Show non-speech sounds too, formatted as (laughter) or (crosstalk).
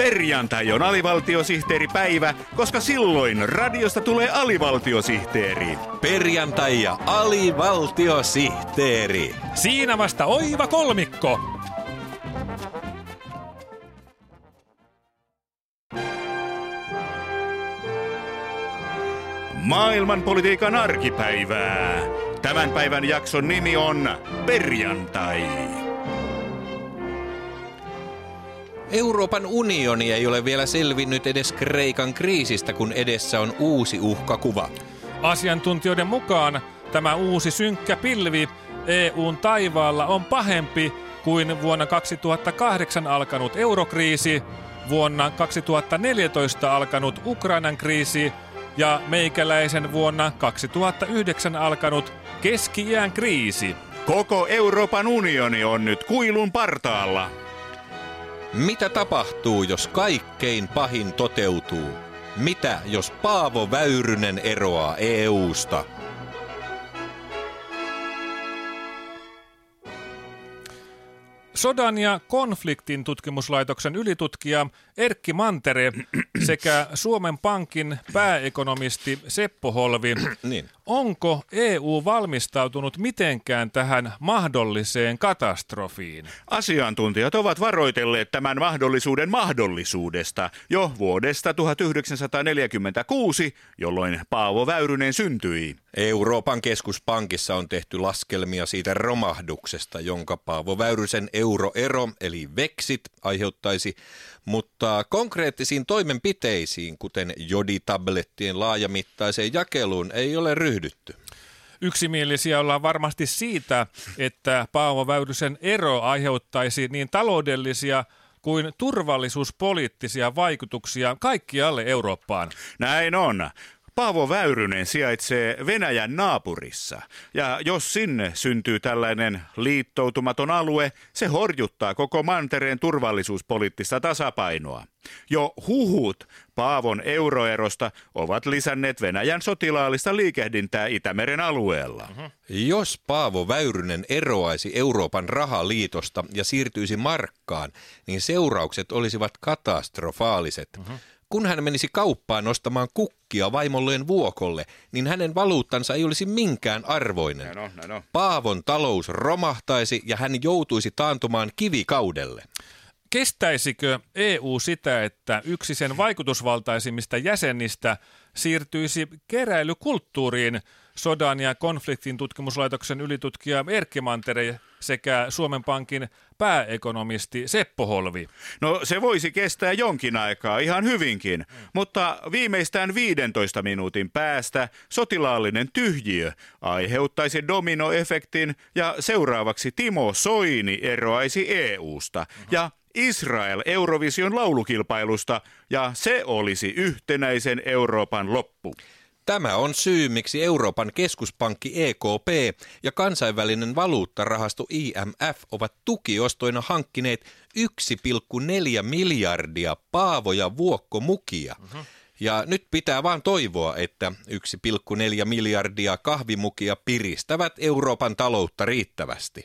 Perjantai on alivaltiosihteeripäivä, koska silloin radiosta tulee alivaltiosihteeri. Perjantai ja alivaltiosihteeri. Siinä vasta oiva kolmikko. Maailmanpolitiikan arkipäivää. Tämän päivän jakson nimi on Perjantai. Euroopan unioni ei ole vielä selvinnyt edes Kreikan kriisistä, kun edessä on uusi uhkakuva. Asiantuntijoiden mukaan tämä uusi synkkä pilvi EUn taivaalla on pahempi kuin vuonna 2008 alkanut eurokriisi, vuonna 2014 alkanut Ukrainan kriisi ja meikäläisen vuonna 2009 alkanut keski-iän kriisi. Koko Euroopan unioni on nyt kuilun partaalla. Mitä tapahtuu, jos kaikkein pahin toteutuu? Mitä, jos Paavo Väyrynen eroaa EUsta? Sodan ja konfliktin tutkimuslaitoksen ylitutkija Erkki Mantere (clears throat) sekä Suomen Pankin pääekonomisti Seppo Holvi. (clears throat) Niin. Onko EU valmistautunut mitenkään tähän mahdolliseen katastrofiin? Asiantuntijat ovat varoitelleet tämän mahdollisuuden mahdollisuudesta jo vuodesta 1946, jolloin Paavo Väyrynen syntyi. Euroopan keskuspankissa on tehty laskelmia siitä romahduksesta, jonka Paavo Väyrysen euroero eli veksit aiheuttaisi, mutta konkreettisiin toimenpiteisiin, kuten joditablettien laajamittaiseen jakeluun, ei ole ryhdytty. Yksimielisiä ollaan varmasti siitä, että Paavo Väyrysen ero aiheuttaisi niin taloudellisia kuin turvallisuuspoliittisia vaikutuksia kaikkialle Eurooppaan. Näin on. Paavo Väyrynen sijaitsee Venäjän naapurissa. Ja jos sinne syntyy tällainen liittoutumaton alue, se horjuttaa koko mantereen turvallisuuspoliittista tasapainoa. Jo huhut Paavon euroerosta ovat lisänneet Venäjän sotilaallista liikehdintää Itämeren alueella. Jos Paavo Väyrynen eroaisi Euroopan rahaliitosta ja siirtyisi markkaan, niin seuraukset olisivat katastrofaaliset. Kun hän menisi kauppaan ostamaan kukkia vaimolleen vuokolle, niin hänen valuuttansa ei olisi minkään arvoinen. Näin on, näin on. Paavon talous romahtaisi ja hän joutuisi taantumaan kivikaudelle. Kestäisikö EU sitä, että yksi sen vaikutusvaltaisimmista jäsenistä siirtyisi keräilykulttuuriin. Sodan ja konfliktin tutkimuslaitoksen ylitutkija Erkki Mantere sekä Suomen Pankin pääekonomisti Seppo Holvi? No se voisi kestää jonkin aikaa ihan hyvinkin, mutta viimeistään 15 minuutin päästä sotilaallinen tyhjiö aiheuttaisi dominoefektin ja seuraavaksi Timo Soini eroaisi EUsta ja Israel Eurovision laulukilpailusta ja se olisi yhtenäisen Euroopan loppu. Tämä on syy, miksi Euroopan keskuspankki EKP ja kansainvälinen valuuttarahasto IMF ovat tukiostoina hankkineet 1,4 miljardia paavoja vuokkomukia. Ja nyt pitää vaan toivoa, että 1,4 miljardia kahvimukia piristävät Euroopan taloutta riittävästi.